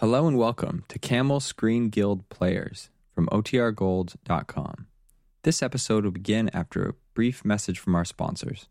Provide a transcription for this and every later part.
Hello and welcome to Camel Screen Guild Players from OTRGold.com. This episode will begin after a brief message from our sponsors.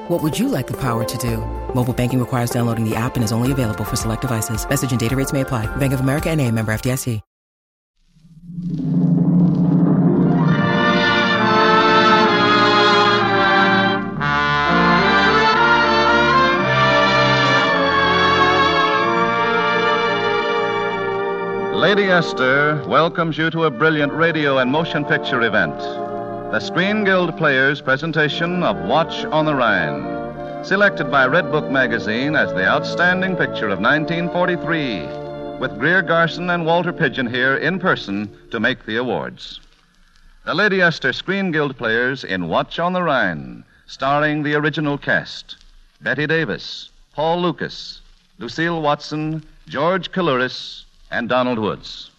What would you like the power to do? Mobile banking requires downloading the app and is only available for select devices. Message and data rates may apply. Bank of America and a member FDIC. Lady Esther welcomes you to a brilliant radio and motion picture event. The Screen Guild Players presentation of Watch on the Rhine, selected by Redbook magazine as the outstanding picture of 1943, with Greer Garson and Walter Pidgeon here in person to make the awards. The Lady Esther Screen Guild Players in Watch on the Rhine, starring the original cast Bette Davis, Paul Lukas, Lucile Watson, George Coulouris, and Donald Woods.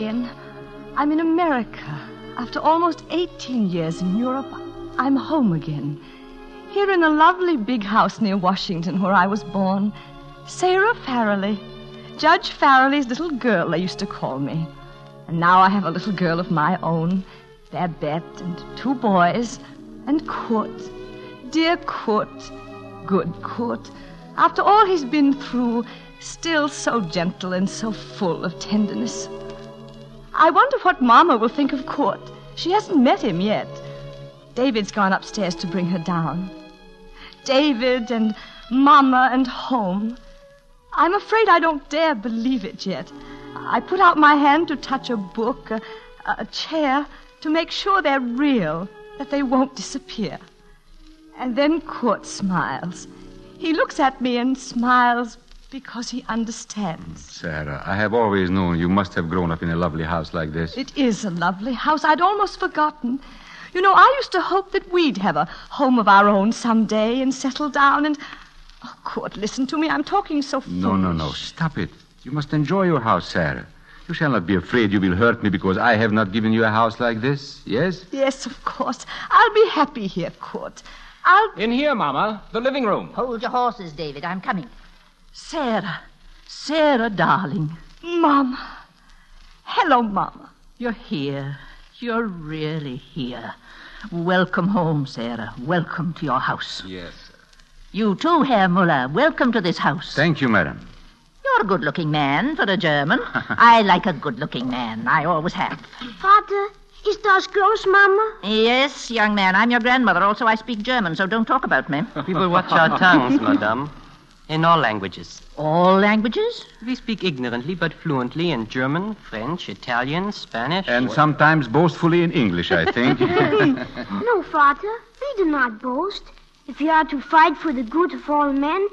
Again. I'm in America. After almost 18 years in Europe, I'm home again. Here in a lovely big house near Washington where I was born. Sarah Farrelly. Judge Farrelly's little girl, they used to call me. And now I have a little girl of my own, Babette, and two boys, and Kurt. Dear Kurt. Good Kurt. After all he's been through, still so gentle and so full of tenderness. I wonder what Mama will think of Kurt. She hasn't met him yet. David's gone upstairs to bring her down. David and Mama and home. I'm afraid I don't dare believe it yet. I put out my hand to touch a book, a, a chair, to make sure they're real, that they won't disappear. And then Kurt smiles. He looks at me and smiles because he understands. Sarah, I have always known you must have grown up in a lovely house like this. It is a lovely house. I'd almost forgotten. You know, I used to hope that we'd have a home of our own someday and settle down and. Oh, Kurt, listen to me. I'm talking so foolish. No, no, no. Stop it. You must enjoy your house, Sarah. You shall not be afraid you will hurt me because I have not given you a house like this. Yes? Yes, of course. I'll be happy here, Kurt. I'll. In here, Mama. The living room. Hold your horses, David. I'm coming. Sarah. Sarah, darling. Mama. Hello, Mama. You're here. You're really here. Welcome home, Sarah. Welcome to your house. Yes. You too, Herr Muller. Welcome to this house. Thank you, madam. You're a good looking man for a German. I like a good looking man. I always have. Father, is das gross, Mama? Yes, young man. I'm your grandmother. Also, I speak German, so don't talk about me. People watch our tongues, madame. In all languages. All languages? We speak ignorantly but fluently in German, French, Italian, Spanish. And sometimes boastfully in English, I think. no, Father, we do not boast. If we are to fight for the good of all men,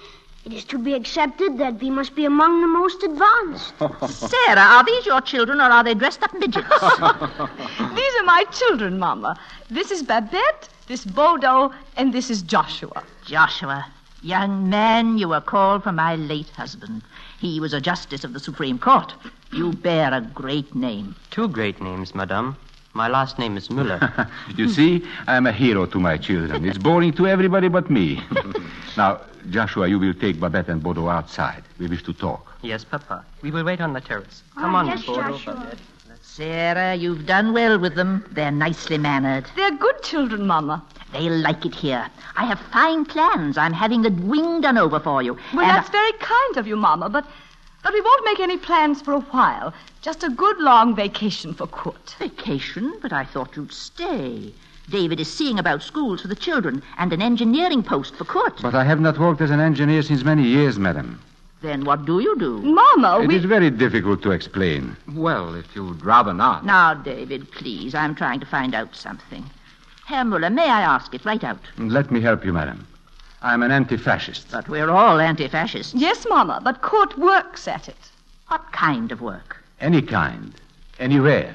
it is to be accepted that we must be among the most advanced. Sarah, are these your children or are they dressed up midgets? These are my children, Mama. This is Babette, this Bodo, and this is Joshua. Joshua, young man, you were called from my late husband. He was a justice of the Supreme Court. You bear a great name. Two great names, madame. My last name is Müller. you see, I am a hero to my children. It's boring to everybody but me. now, Joshua, you will take Babette and Bodo outside. We wish to talk. yes, Papa. We will wait on the terrace. Ah, Come on, yes, Bodo, Joshua. Babette. Sarah, you've done well with them. They're nicely mannered. They're good children, Mama. They'll like it here. I have fine plans. I'm having the wing done over for you. Well, And that's very kind of you, Mama, but but we won't make any plans for a while. Just a good long vacation for Kurt. Vacation, but I thought you'd stay. David is seeing about schools for the children and an engineering post for Kurt. But I have not worked as an engineer since many years, madam. Then what do you do? Mama, It we is very difficult to explain. Well, if you'd rather not. Now, David, please, I'm trying to find out something. Herr Muller, may I ask it right out? Let me help you, madam. I am an anti-fascist. But we're all anti-fascists. Yes, Mama, but Kurt works at it. What kind of work? Any kind. Anywhere.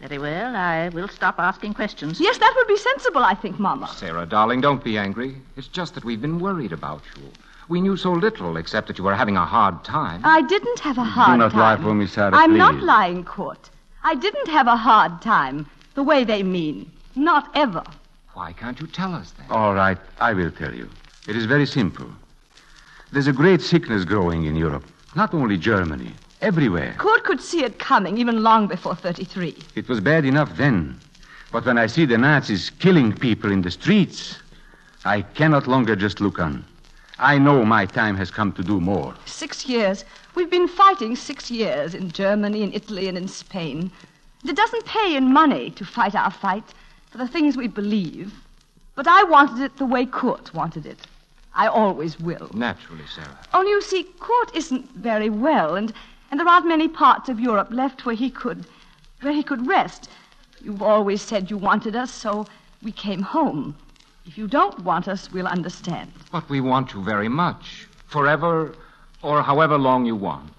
Very well, I will stop asking questions. Yes, that would be sensible, I think, Mama. Sarah, darling, don't be angry. It's just that we've been worried about you. We knew so little, except that you were having a hard time. I didn't have a hard time. Do not time. lie for me, Sarah, I'm please. not lying, Kurt. I didn't have a hard time, the way they mean. Not ever. Why can't you tell us that? All right, I will tell you. It is very simple. There's a great sickness growing in Europe. Not only Germany, everywhere. Kurt could see it coming even long before 33. It was bad enough then. But when I see the Nazis killing people in the streets, I cannot longer just look on. I know my time has come to do more. Six years. We've been fighting six years in Germany, in Italy, and in Spain. And it doesn't pay in money to fight our fight for the things we believe. But I wanted it the way Kurt wanted it. I always will. Naturally, Sarah. Only you see, Kurt isn't very well, and, and there aren't many parts of Europe left where he could where he could rest. You've always said you wanted us, so we came home. If you don't want us, we'll understand. But we want you very much. Forever or however long you want.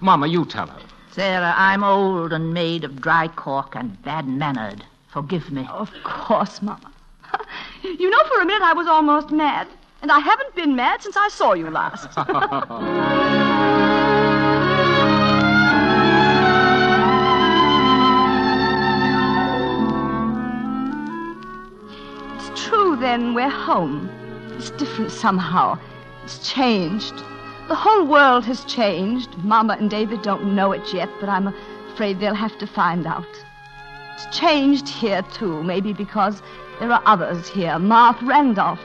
Mama, you tell her. Sarah, I'm old and made of dry cork and bad mannered. Forgive me. Of course, Mama. you know, for a minute I was almost mad. And I haven't been mad since I saw you last. it's true, then, we're home. It's different somehow. It's changed. The whole world has changed. Mama and David don't know it yet, but I'm afraid they'll have to find out. It's changed here, too, maybe because there are others here. Marthe Randolph,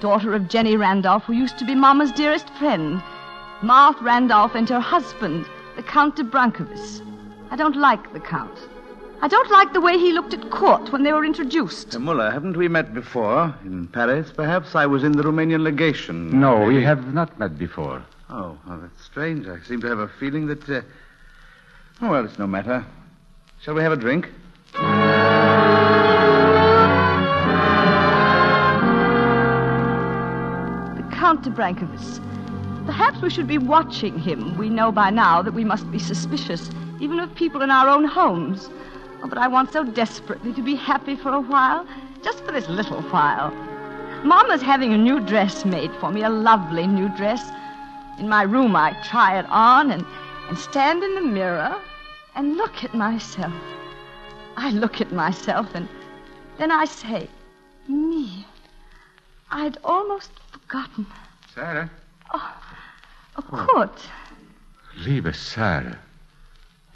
daughter of Jenny Randolph, who used to be Mama's dearest friend. Marthe Randolph and her husband, the Count de Brancovis. I don't like the Count. I don't like the way he looked at Kurt when they were introduced. Uh, Muller, haven't we met before? In Paris, perhaps? I was in the Romanian legation. No, we have not met before. Oh, well, that's strange. I seem to have a feeling that. Uh... Oh, well, it's no matter. Shall we have a drink? The Count de Brancovis. Perhaps we should be watching him. We know by now that we must be suspicious, even of people in our own homes. Oh, but I want so desperately to be happy for a while, just for this little while. Mama's having a new dress made for me, a lovely new dress. In my room, I try it on and, and stand in the mirror and look at myself. I look at myself and then I say, me. I'd almost forgotten. Sarah? Oh, Kurt, oh. Liebe Sarah,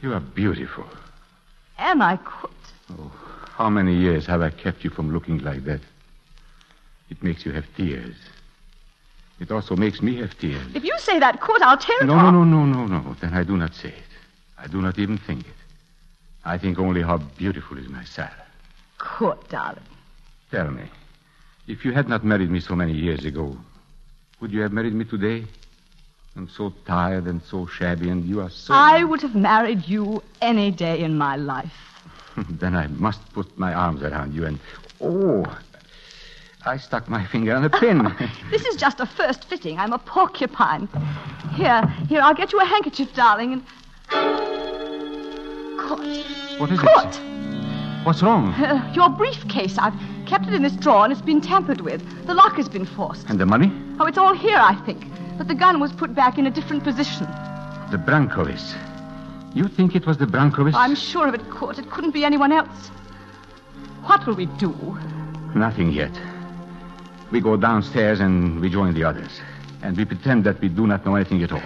you are beautiful. am I Kurt? Oh, how many years have I kept you from looking like that? It makes you have tears. It also makes me have tears. If you say that, Kurt, I'll tear it No, off. no, no, no, no, no. Then I do not say it. I do not even think it. I think only how beautiful is my Sarah. Kurt, darling. Tell me, if you had not married me so many years ago, would you have married me today? I'm so tired and so shabby, and you are so. I would have married you any day in my life. then I must put my arms around you and. Oh! I stuck my finger on a pin. This is just a first fitting. I'm a porcupine. Here, here, I'll get you a handkerchief, darling, and. Kurt. what is Kurt! it? What's wrong? Uh, your briefcase. I've kept it in this drawer and it's been tampered with. The lock has been forced. And the money? Oh, it's all here, I think. But the gun was put back in a different position. The Brancovis. You think it was the Brancovis? I'm sure of it, Kurt. It couldn't be anyone else. What will we do? Nothing yet. We go downstairs and we join the others. And we pretend that we do not know anything at all.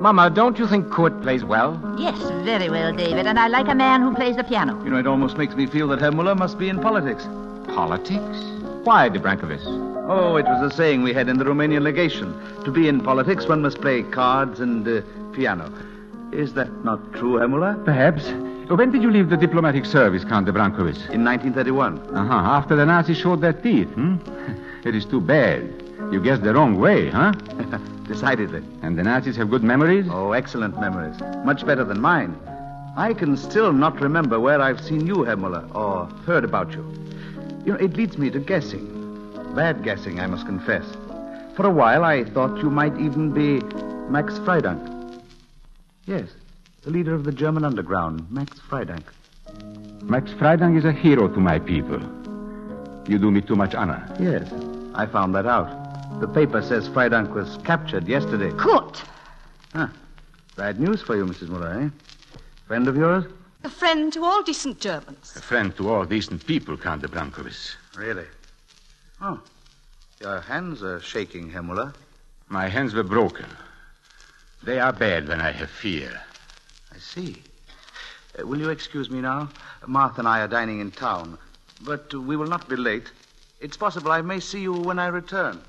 Mama, don't you think Kurt plays well? Yes, very well, David. And I like a man who plays the piano. You know, it almost makes me feel that Herr Muller must be in politics. Politics? Why, De Brancovis? Oh, it was a saying we had in the Romanian legation. To be in politics, one must play cards and uh, piano. Is that not true, Herr Muller? Perhaps. When did you leave the diplomatic service, Count de Brancovis? In 1931. Uh-huh. After the Nazis showed their teeth, hmm? It is too bad. You guessed the wrong way, huh? Decidedly. And the Nazis have good memories? Oh, excellent memories. Much better than mine. I can still not remember where I've seen you, Herr Muller, or heard about you. You know, it leads me to guessing. Bad guessing, I must confess. For a while, I thought you might even be Max Freidank. Yes, the leader of the German underground, Max Freidank. Max Freidank is a hero to my people. You do me too much honor. Yes, I found that out. The paper says Freidank was captured yesterday. Caught. Huh. Bad news for you, Mrs. Muller, eh? Friend of yours? a friend to all decent Germans. A friend to all decent people, Count de Brancovis. Really? Oh. Your hands are shaking, Herr Muller. My hands were broken. They are bad when I have fear. I see. Uh, will you excuse me now? Martha and I are dining in town, but we will not be late. It's possible I may see you when I return.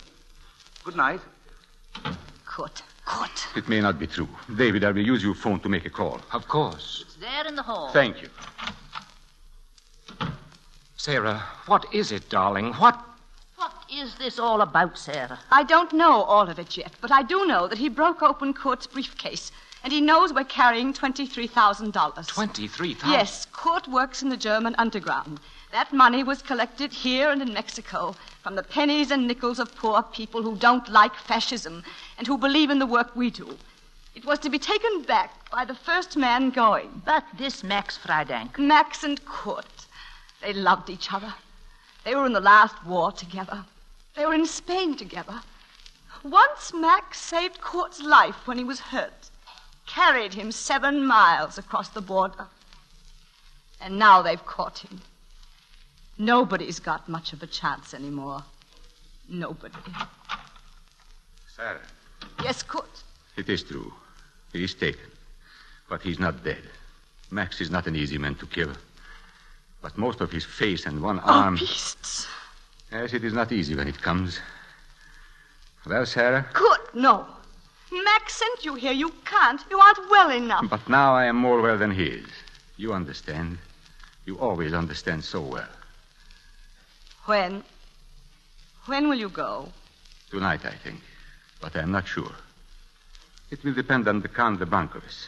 Good night. Kurt, Kurt. It may not be true. David, I will use your phone to make a call. Of course. It's there in the hall. Thank you. Sarah, what is it, darling? What? What is this all about, Sarah? I don't know all of it yet, but I do know that he broke open Kurt's briefcase, and he knows we're carrying $23,000. 23,000? Yes, Kurt works in the German underground. That money was collected here and in Mexico from the pennies and nickels of poor people who don't like fascism and who believe in the work we do. It was to be taken back by the first man going. But this Max Freidank. Max and Kurt. They loved each other. They were in the last war together. They were in Spain together. Once Max saved Kurt's life when he was hurt, carried him seven miles across the border. And now they've caught him. Nobody's got much of a chance anymore. Nobody. Sarah, Yes, Kurt. it is true. He is taken. But he's not dead. Max is not an easy man to kill. But most of his face and one oh, arm. Oh, beasts. Yes, it is not easy when it comes. Well, Sarah, Kurt, no. Max sent you here. You can't. You aren't well enough. but now I am more well than he is. You understand. You always understand so well. When? When will you go? Tonight, I think. But I'm not sure. It will depend on the Count de Brancovis.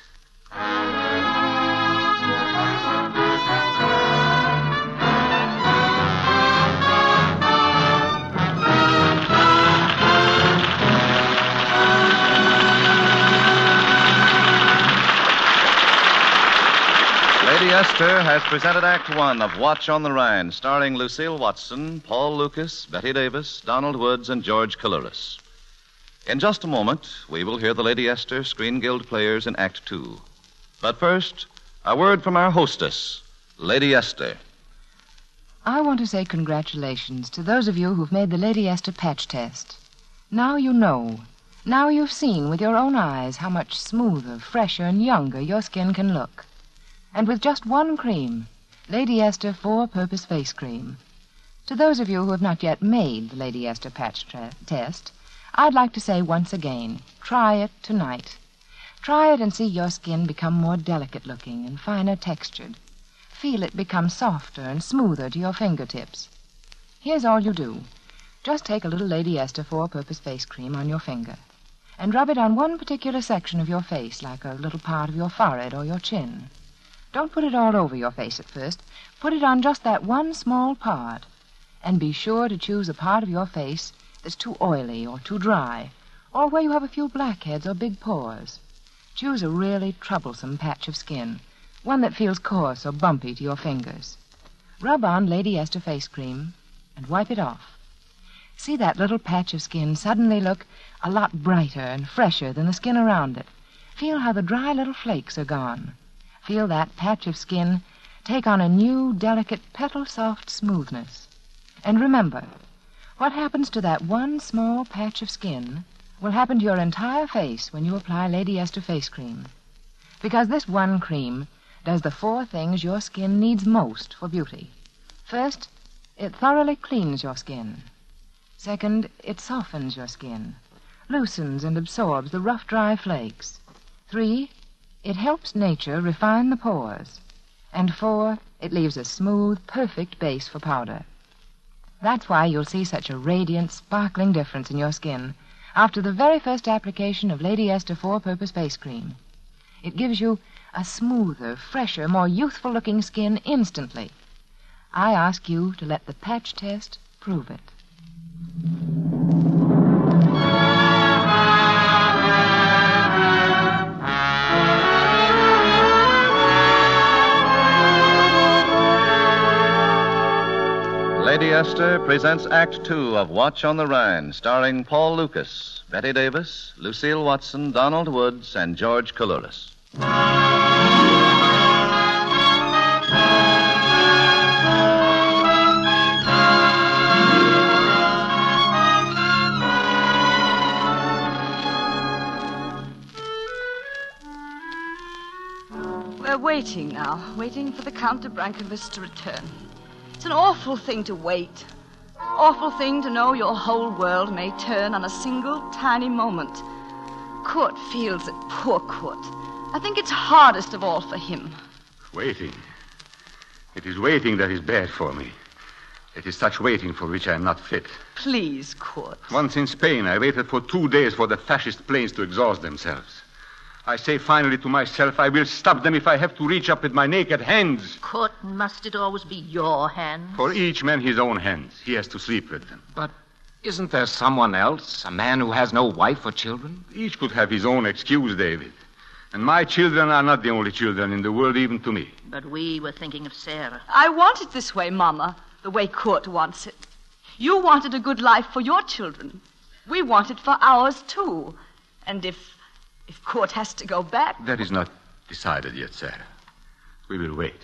Esther has presented Act One of Watch on the Rhine, starring Lucile Watson, Paul Lukas, Bette Davis, Donald Woods, and George Coulouris. In just a moment, we will hear the Lady Esther Screen Guild players in Act Two. But first, a word from our hostess, Lady Esther. I want to say congratulations to those of you who've made the Lady Esther patch test. Now you know. Now you've seen with your own eyes how much smoother, fresher, and younger your skin can look. And with just one cream, Lady Esther Four Purpose Face Cream. To those of you who have not yet made the Lady Esther patch tra- test, I'd like to say once again try it tonight. Try it and see your skin become more delicate looking and finer textured. Feel it become softer and smoother to your fingertips. Here's all you do. Just take a little Lady Esther Four Purpose Face Cream on your finger and rub it on one particular section of your face, like a little part of your forehead or your chin. Don't put it all over your face at first. Put it on just that one small part. And be sure to choose a part of your face that's too oily or too dry, or where you have a few blackheads or big pores. Choose a really troublesome patch of skin, one that feels coarse or bumpy to your fingers. Rub on Lady Esther face cream and wipe it off. See that little patch of skin suddenly look a lot brighter and fresher than the skin around it. Feel how the dry little flakes are gone. Feel that patch of skin take on a new, delicate, petal soft smoothness. And remember, what happens to that one small patch of skin will happen to your entire face when you apply Lady Esther face cream. Because this one cream does the four things your skin needs most for beauty. First, it thoroughly cleans your skin. Second, it softens your skin, loosens and absorbs the rough, dry flakes. Three, it helps nature refine the pores. And four, it leaves a smooth, perfect base for powder. That's why you'll see such a radiant, sparkling difference in your skin after the very first application of Lady Esther Four Purpose Face Cream. It gives you a smoother, fresher, more youthful looking skin instantly. I ask you to let the patch test prove it. Lady Esther presents Act Two of Watch on the Rhine, starring Paul Lukas, Bette Davis, Lucile Watson, Donald Woods, and George Coulouris. We're waiting now, waiting for the Count de Brancovis to return. It's an awful thing to wait. Awful thing to know your whole world may turn on a single tiny moment. Kurt feels it, poor Kurt. I think it's hardest of all for him. Waiting. It is waiting that is bad for me. It is such waiting for which I am not fit. Please, Kurt. Once in Spain, I waited for two days for the fascist planes to exhaust themselves. I say finally to myself, I will stop them if I have to reach up with my naked hands. Kurt, must it always be your hands? For each man his own hands. He has to sleep with them. But isn't there someone else? A man who has no wife or children? Each could have his own excuse, David. And my children are not the only children in the world, even to me. But we were thinking of Sarah. I want it this way, Mama, the way Kurt wants it. You wanted a good life for your children. We want it for ours, too. And if if Kurt has to go back. That is not decided yet, Sarah. We will wait.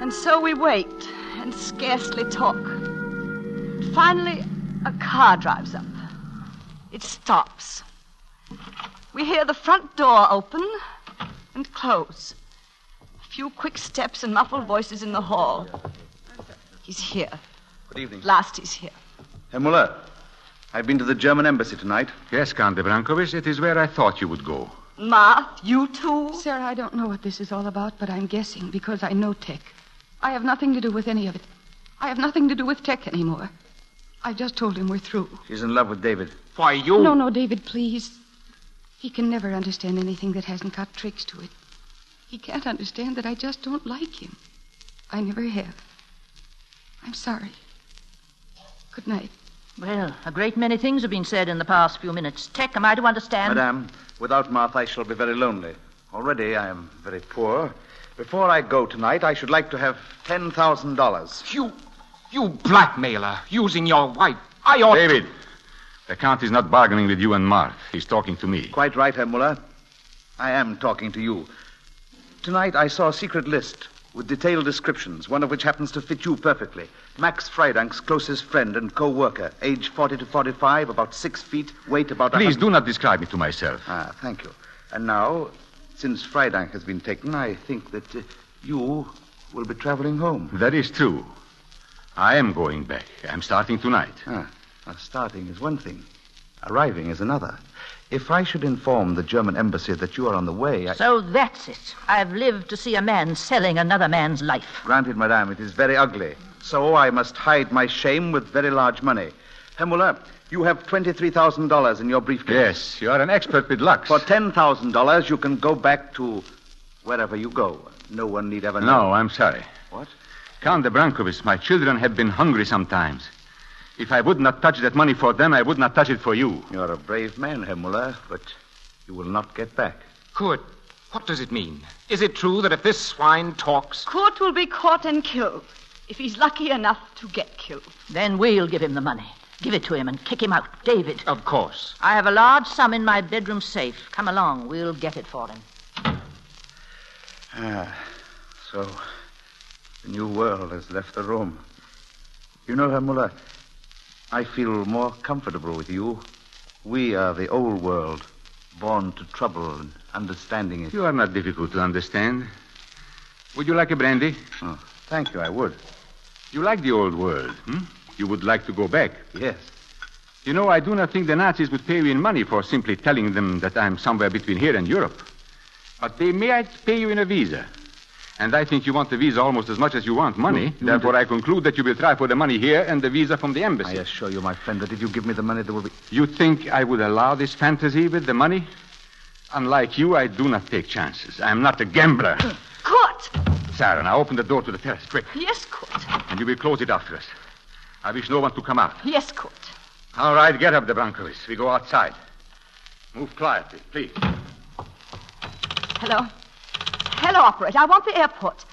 And so we wait and scarcely talk. Finally, a car drives up. It stops. We hear the front door open and close. A few quick steps and muffled voices in the hall. He's here. Good evening. Last he's here. Herr Muller, I've been to the German embassy tonight. Yes, Count de Brancovis, it is where I thought you would go. Ma, you too? Sarah, I don't know what this is all about, but I'm guessing because I know Teck. I have nothing to do with any of it. I have nothing to do with Teck anymore. I just told him we're through. She's in love with David. Why, you. No, no, David, please. He can never understand anything that hasn't got tricks to it. He can't understand that I just don't like him. I never have. I'm sorry. Good night. Well, a great many things have been said in the past few minutes. Teck, am I to understand? Madame, without Martha, I shall be very lonely. Already I am very poor. Before I go tonight, I should like to have $10,000. You. You blackmailer, using your wife. I ought. David, the Count is not bargaining with you and Marth. He's talking to me. Quite right, Herr Muller. I am talking to you. Tonight I saw a secret list with detailed descriptions, one of which happens to fit you perfectly. Max Freidank's closest friend and co-worker, age 40 to 45, about six feet, weight about... Please 100 do not describe me to myself. Ah, thank you. And now, since Freidank has been taken, I think that uh, you will be traveling home. That is true. I am going back. I'm starting tonight. Ah, starting is one thing. Arriving is another. If I should inform the German embassy that you are on the way, I... So that's it. I've lived to see a man selling another man's life. Granted, madame, it is very ugly. So I must hide my shame with very large money. Herr Muller, you have $23,000 in your briefcase. Yes, you are an expert with Lux. For $10,000, you can go back to wherever you go. No one need ever know. No, I'm sorry. What? Count de Brancovis, my children have been hungry sometimes. If I would not touch that money for them, I would not touch it for you. You're a brave man, Herr Muller, but you will not get back. Kurt, What does it mean? Is it true that if this swine talks. Kurt will be caught and killed if he's lucky enough to get killed. Then we'll give him the money. Give it to him and kick him out. David. Of course. I have a large sum in my bedroom safe. Come along. We'll get it for him. Ah, so the new world has left the room. You know, Herr Muller, I feel more comfortable with you. We are the old world, born to trouble and understanding it. You are not difficult to understand. Would you like a brandy? Oh, thank you, I would. You like the old world, hmm? You would like to go back? Yes. You know, I do not think the Nazis would pay you in money for simply telling them that I'm somewhere between here and Europe. But they might pay you in a visa. And I think you want the visa almost as much as you want money. You- you Therefore, want I conclude that you will try for the money here and the visa from the embassy. I assure you, my friend, that if you give me the money, there will be. You think I would allow this fantasy with the money? Unlike you, I do not take chances. I'm not a gambler. Kurt! Sarah, now open the door to the terrace, quick. Yes, Kurt. And you will close it after us. I wish no one to come out. Yes, Kurt. All right, get up, the Brancovis. We go outside. Move quietly, please. Hello. Hello, operator. I want the airport.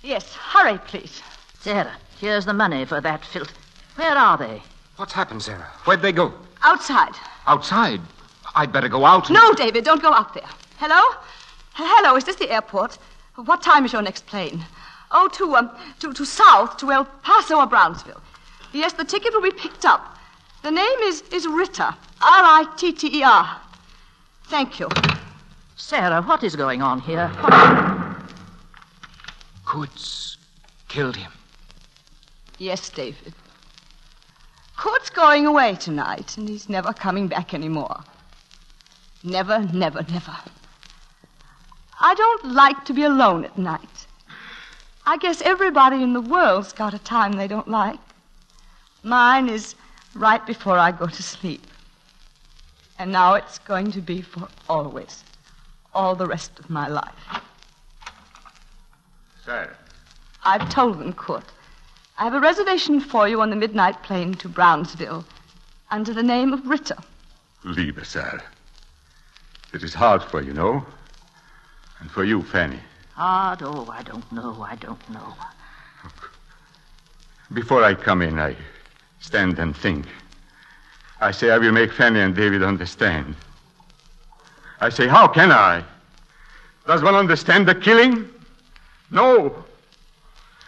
Yes, hurry, please. Sarah, here's the money for that filth. Where are they? What's happened, Sarah? Where'd they go? Outside. Outside. I'd better go out. and- No, David, don't go out there. Hello? Hello, is this the airport? What time is your next plane? Oh, to, um, to, to South, to El Paso or Brownsville. Yes, the ticket will be picked up. The name is, is Ritter. R-I-T-T-E-R. Thank you. Sarah, what is going on here? Kurt's killed him. Yes, David. Kurt's going away tonight, and he's never coming back anymore. Never, never, never. I don't like to be alone at night. I guess everybody in the world's got a time they don't like. Mine is right before I go to sleep. And now it's going to be for always, all the rest of my life. Sarah. I've told them, Kurt. I have a reservation for you on the midnight plane to Brownsville under the name of Ritter. Liebe Sarah. It is hard for you, know? And for you, Fanny. Hard? Oh, I don't know. I don't know. Before I come in, I stand and think. I say I will make Fanny and David understand. I say, how can I? Does one understand the killing? No.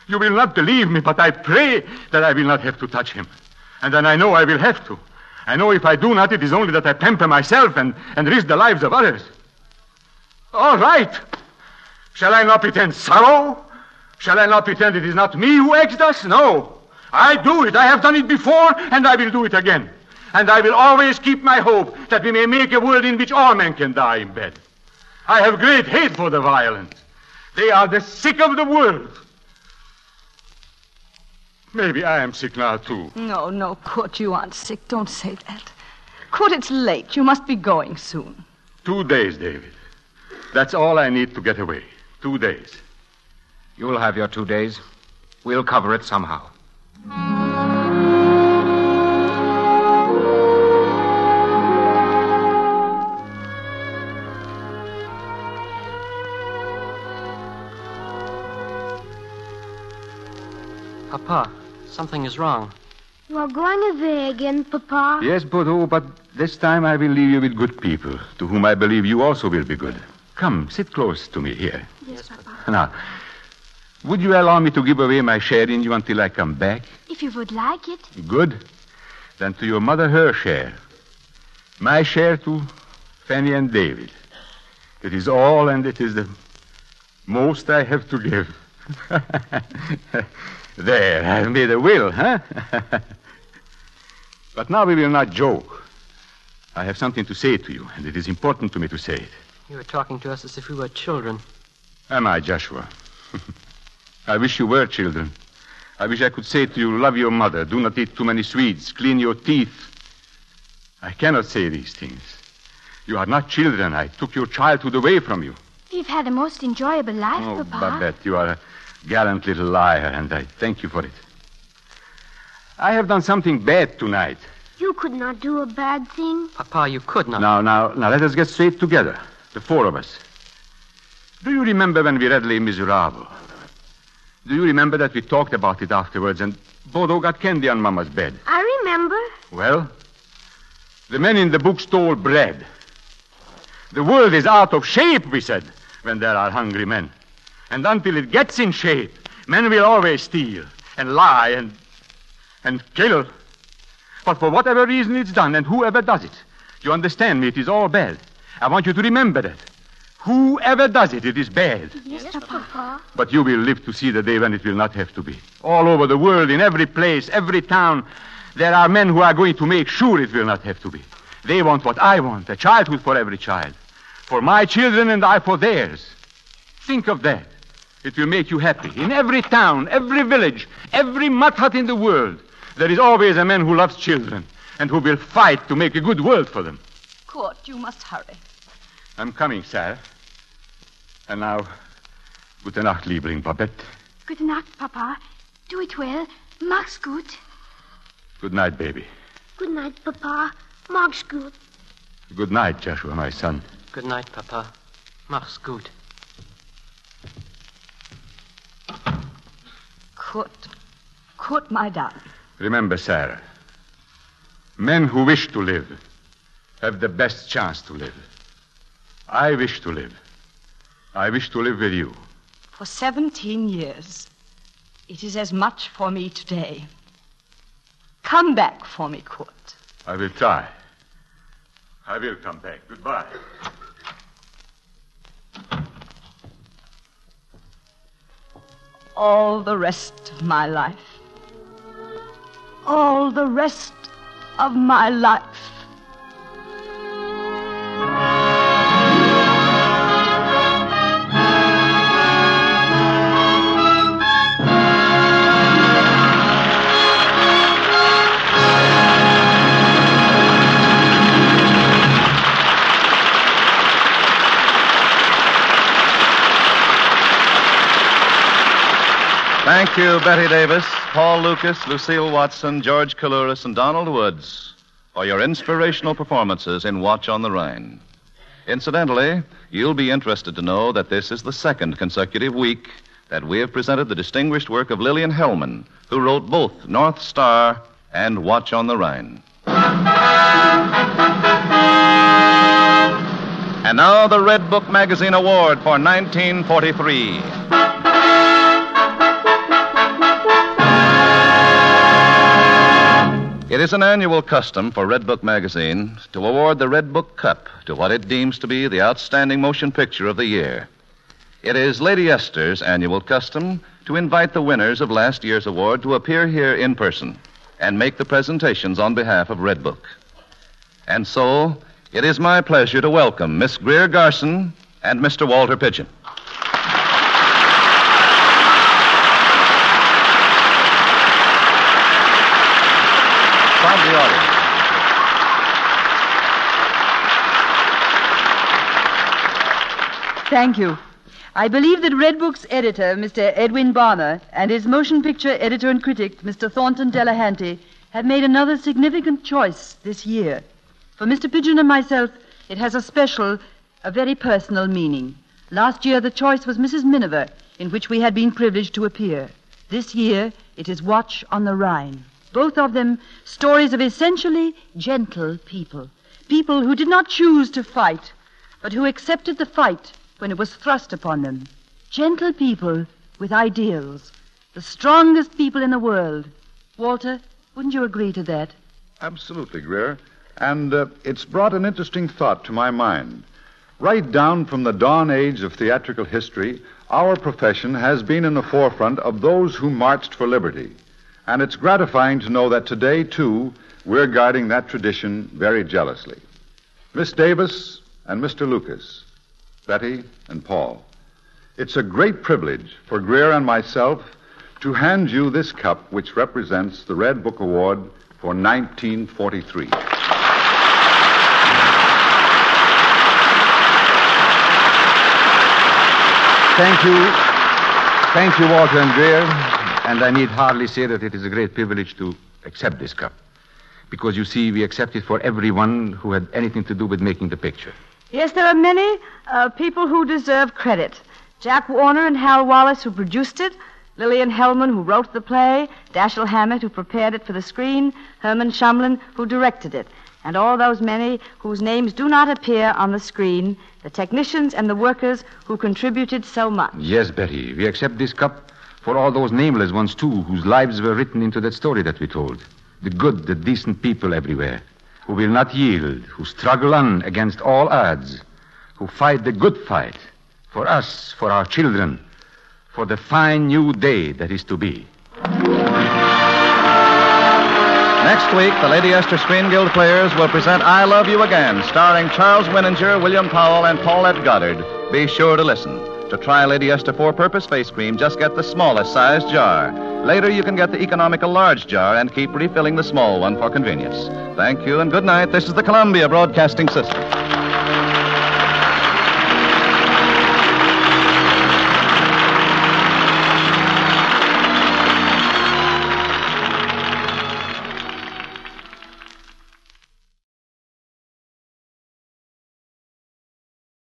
You will not believe me, but I pray that I will not have to touch him. And then I know I will have to. I know if I do not, it is only that I pamper myself and, and risk the lives of others. All right. Shall I not pretend sorrow? Shall I not pretend it is not me who acts thus? No. I do it. I have done it before, and I will do it again. And I will always keep my hope that we may make a world in which all men can die in bed. I have great hate for the violent. They are the sick of the world. Maybe I am sick now, too. No, no, Kurt, you aren't sick. Don't say that. Kurt, it's late. You must be going soon. Two days, David. That's all I need to get away. Two days. You'll have your two days. We'll cover it somehow. Papa, something is wrong. You are going away again, Papa. Yes, Bodo, but this time I will leave you with good people, to whom I believe you also will be good. Come, sit close to me here. Yes, Papa. Now, would you allow me to give away my share in you until I come back? If you would like it. Good. Then to your mother, her share. My share to Fanny and David. It is all, and it is the most I have to give. there, I've made a will, huh? but now we will not joke. I have something to say to you, and it is important to me to say it. You are talking to us as if we were children. Am I, Joshua? I wish you were children. I wish I could say to you, love your mother, do not eat too many sweets, clean your teeth. I cannot say these things. You are not children. I took your childhood away from you. We've had a most enjoyable life, Oh, Papa. Babette, you are a gallant little liar, and I thank you for it. I have done something bad tonight. You could not do a bad thing. Papa, you could not. Now, now, now, let us get straight together, the four of us. Do you remember when we read Les Miserables? Do you remember that we talked about it afterwards and Bodo got candy on Mama's bed? I remember. Well, the men in the book stole bread. The world is out of shape, we said, when there are hungry men. And until it gets in shape, men will always steal and lie and and kill. But for whatever reason it's done, and whoever does it, you understand me, it is all bad. I want you to remember that. Whoever does it, it is bad. Yes, Papa. But you will live to see the day when it will not have to be. All over the world, in every place, every town, there are men who are going to make sure it will not have to be. They want what I want a childhood for every child. For my children and I for theirs. Think of that. It will make you happy. In every town, every village, every mud hut in the world, there is always a man who loves children and who will fight to make a good world for them. Kurt, you must hurry. I'm coming, Sarah. And now, gute Nacht, Liebling Babette. Good night, Papa. Do it well. Mach's gut. Good night, baby. Good night, Papa. Mach's gut. Good night, Joshua, my son. Good night, Papa. Mach's gut. Kurt. Kurt, my darling. Remember, Sarah, men who wish to live have the best chance to live. I wish to live. I wish to live with you. For 17 years, it is as much for me today. Come back for me, Kurt. I will try. I will come back. Goodbye. All the rest of my life. All the rest of my life. Thank you, Bette Davis, Paul Lukas, Lucile Watson, George Coulouris, and Donald Woods for your inspirational performances in Watch on the Rhine. Incidentally, you'll be interested to know that this is the second consecutive week that we have presented the distinguished work of Lillian Hellman, who wrote both North Star and Watch on the Rhine. And now the Redbook Magazine Award for 1943. It is an annual custom for Redbook magazine to award the Redbook Cup to what it deems to be the outstanding motion picture of the year. It is Lady Esther's annual custom to invite the winners of last year's award to appear here in person and make the presentations on behalf of Redbook. And so, it is my pleasure to welcome Miss Greer Garson and Mr. Walter Pidgeon. From the audience. Thank you. I believe that Redbook's editor, Mr. Edwin Balmer, and his motion picture editor and critic, Mr. Thornton Delahanty, have made another significant choice this year. For Mr. Pidgeon and myself, it has a special, a very personal meaning. Last year, the choice was Mrs. Miniver, in which we had been privileged to appear. This year, it is Watch on the Rhine. Both of them stories of essentially gentle people. People who did not choose to fight, but who accepted the fight when it was thrust upon them. Gentle people with ideals. The strongest people in the world. Walter, wouldn't you agree to that? Absolutely, Greer. And uh, it's brought an interesting thought to my mind. Right down from the dawn age of theatrical history, our profession has been in the forefront of those who marched for liberty. And it's gratifying to know that today, too, we're guarding that tradition very jealously. Miss Davis and Mr. Lukas, Betty and Paul, it's a great privilege for Greer and myself to hand you this cup which represents the Redbook Award for 1943. Thank you. Thank you, Walter and Greer. And I need hardly say that it is a great privilege to accept this cup. Because you see, we accept it for everyone who had anything to do with making the picture. Yes, there are many uh, people who deserve credit. Jack Warner and Hal Wallis, who produced it, Lillian Hellman, who wrote the play, Dashiell Hammett, who prepared it for the screen, Herman Shumlin, who directed it, and all those many whose names do not appear on the screen, the technicians and the workers who contributed so much. Yes, Betty, we accept this cup for all those nameless ones, too, whose lives were written into that story that we told. The good, the decent people everywhere, who will not yield, who struggle on against all odds, who fight the good fight for us, for our children, for the fine new day that is to be. Next week, the Lady Esther Screen Guild players will present I Love You Again, starring Charles Winninger, William Powell, and Paulette Goddard. Be sure to listen. To try Lady Esther four purpose face cream, just get the smallest size jar. Later, you can get the economical large jar and keep refilling the small one for convenience. Thank you and good night. This is the Columbia Broadcasting System.